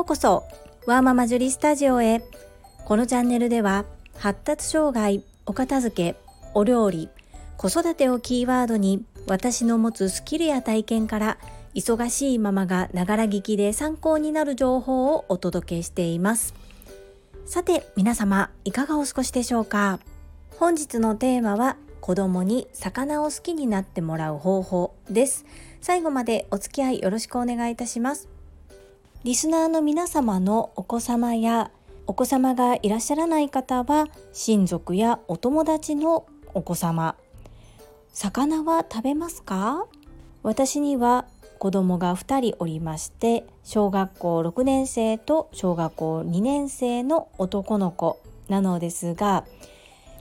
ようこそワーママジュリスタジオへ。このチャンネルでは発達障害お片付けお料理子育てをキーワードに私の持つスキルや体験から忙しいママがながら聞きで参考になる情報をお届けしています。さて皆様いかがお過ごしでしょうか？本日のテーマは子供に魚を好きになってもらう方法です。最後までお付き合いよろしくお願いいたします。リスナーの皆様のお子様やお子様がいらっしゃらない方は親族やお友達のお子様。魚は食べますか？私には子供が2人おりまして小学校6年生と小学校2年生の男の子なのですが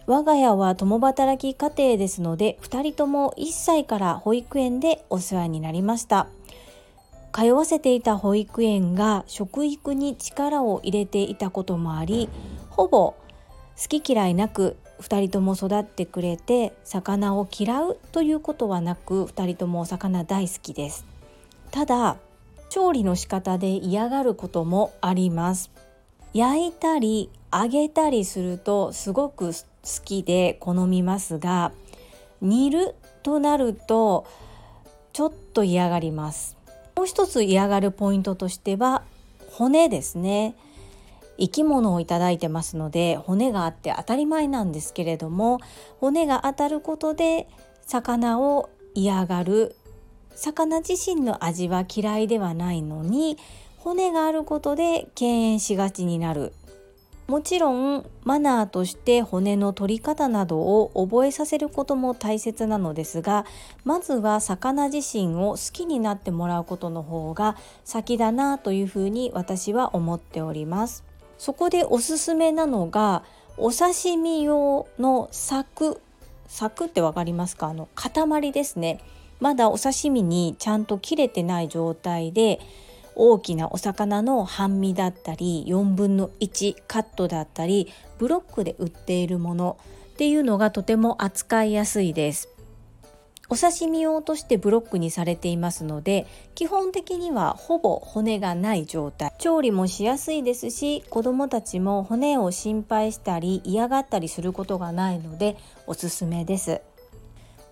我が家は共働き家庭ですので2人とも1歳から保育園でお世話になりました。通わせていた保育園が食育に力を入れていたこともありほぼ好き嫌いなく2人とも育ってくれて魚を嫌うということはなく2人ともお魚大好きです。ただ調理の仕方で嫌がることもあります。焼いたり揚げたりするとすごく好きで好みますが煮るとなるとちょっと嫌がります。もう一つ嫌がるポイントとしては骨ですね。生き物をいただいてますので骨があって当たり前なんですけれども骨が当たることで魚を嫌がる魚自身の味は嫌いではないのに骨があることで敬遠しがちになるもちろんマナーとして骨の取り方などを覚えさせることも大切なのですがまずは魚自身を好きになってもらうことの方が先だなというふうに私は思っております。そこでおすすめなのがお刺身用の柵柵って分かりますか？あの塊ですね。まだお刺身にちゃんと切れてない状態で大きなお魚の半身だったり4分の1カットだったりブロックで売っているものっていうのがとても扱いやすいです。お刺身用としてブロックにされていますので基本的にはほぼ骨がない状態。調理もしやすいですし子どもたちも骨を心配したり嫌がったりすることがないのでおすすめです。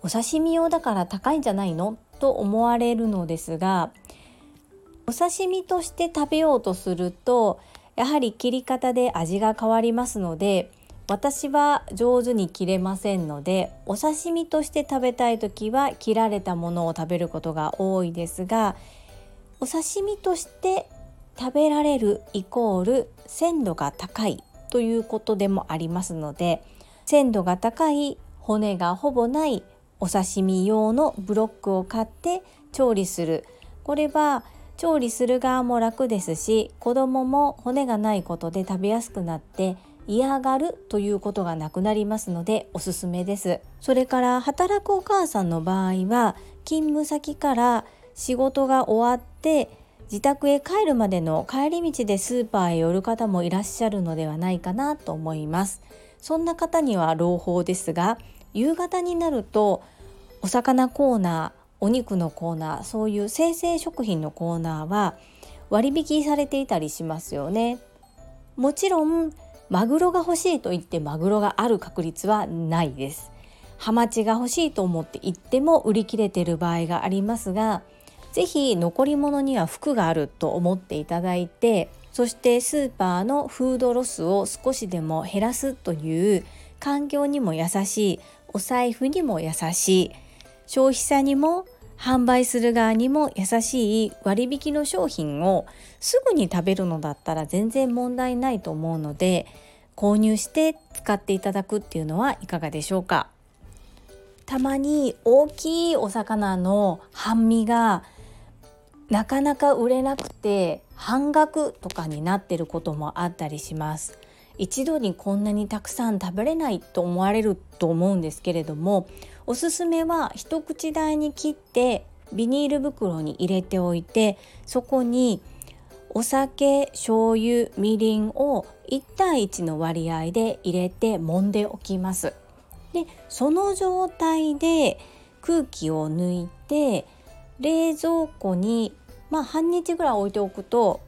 お刺身用だから高いんじゃないの？と思われるのですがお刺身として食べようとするとやはり切り方で味が変わりますので私は上手に切れませんのでお刺身として食べたい時は切られたものを食べることが多いですがお刺身として食べられるイコール鮮度が高いということでもありますので鮮度が高い骨がほぼないお刺身用のブロックを買って調理する。これは調理する側も楽ですし子供も骨がないことで食べやすくなって嫌がるということがなくなりますのでおすすめです。それから働くお母さんの場合は勤務先から仕事が終わって自宅へ帰るまでの帰り道でスーパーへ寄る方もいらっしゃるのではないかなと思います。そんな方には朗報ですが夕方になるとお魚コーナーお肉のコーナーそういう生鮮食品のコーナーは割引されていたりしますよね。もちろんマグロが欲しいと言ってマグロがある確率はないです。ハマチが欲しいと思って行っても売り切れてる場合がありますが是非残り物には服があると思っていただいてそしてスーパーのフードロスを少しでも減らすという環境にも優しいお財布にも優しい消費者にも販売する側にも優しい割引の商品をすぐに食べるのだったら全然問題ないと思うので購入して使っていただくっていうのはいかがでしょうか？たまに大きいお魚の半身がなかなか売れなくて半額とかになってることもあったりします。一度にこんなにたくさん食べれないと思われると思うんですけれどもおすすめは一口大に切ってビニール袋に入れておいてそこにお酒醤油みりんを1対1の割合で入れて揉んでおきます。でその状態で空気を抜いて冷蔵庫にまあ半日ぐらい置いておくと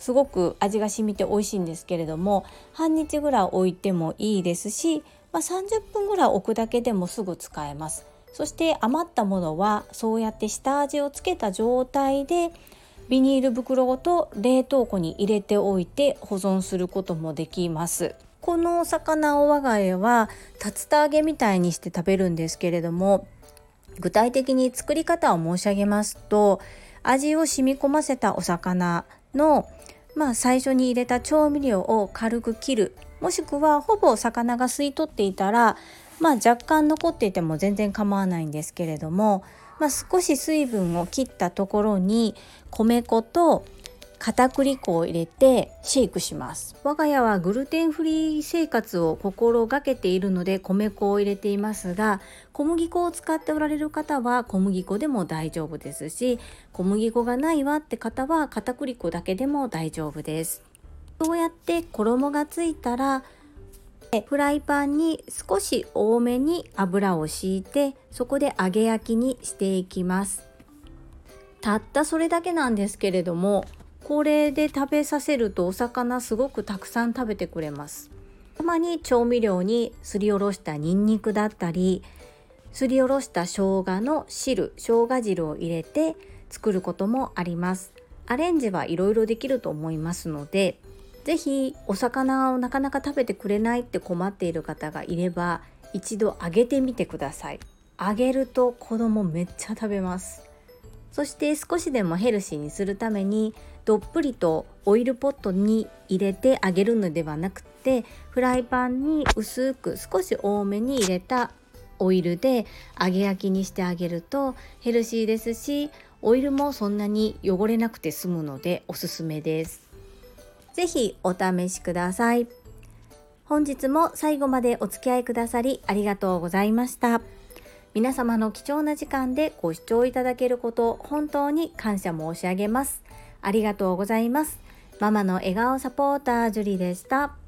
すごく味が染みて美味しいんですけれども半日ぐらい置いてもいいですし、まあ、30分ぐらい置くだけでもすぐ使えます。そして余ったものはそうやって下味をつけた状態でビニール袋ごと冷凍庫に入れておいて保存することもできます。このお魚を我が家は竜田揚げみたいにして食べるんですけれども具体的に作り方を申し上げますと味を染み込ませたお魚のまあ、最初に入れた調味料を軽く切る。もしくはほぼ魚が吸い取っていたら、まあ、若干残っていても全然構わないんですけれども、まあ、少し水分を切ったところに米粉と片栗粉を入れてシェイクします。我が家はグルテンフリー生活を心がけているので米粉を入れていますが小麦粉を使っておられる方は小麦粉でも大丈夫ですし小麦粉がないわって方は片栗粉だけでも大丈夫です。そうやって衣がついたらフライパンに少し多めに油を敷いてそこで揚げ焼きにしていきます。たったそれだけなんですけれどもこれで食べさせるとお魚すごくたくさん食べてくれます。たまに調味料にすりおろしたニンニクだったりすりおろした生姜の汁生姜汁を入れて作ることもあります。アレンジはいろいろできると思いますので是非お魚をなかなか食べてくれないって困っている方がいれば一度揚げてみてください。揚げると子供めっちゃ食べます。そして少しでもヘルシーにするためにどっぷりとオイルポットに入れて揚げるのではなくてフライパンに薄く少し多めに入れたオイルで揚げ焼きにしてあげるとヘルシーですしオイルもそんなに汚れなくて済むのでおすすめです。是非お試しください。本日も最後までお付き合いくださりありがとうございました。皆様の貴重な時間でご視聴いただけること本当に感謝申し上げます。ありがとうございます。ママの笑顔サポータージュリでした。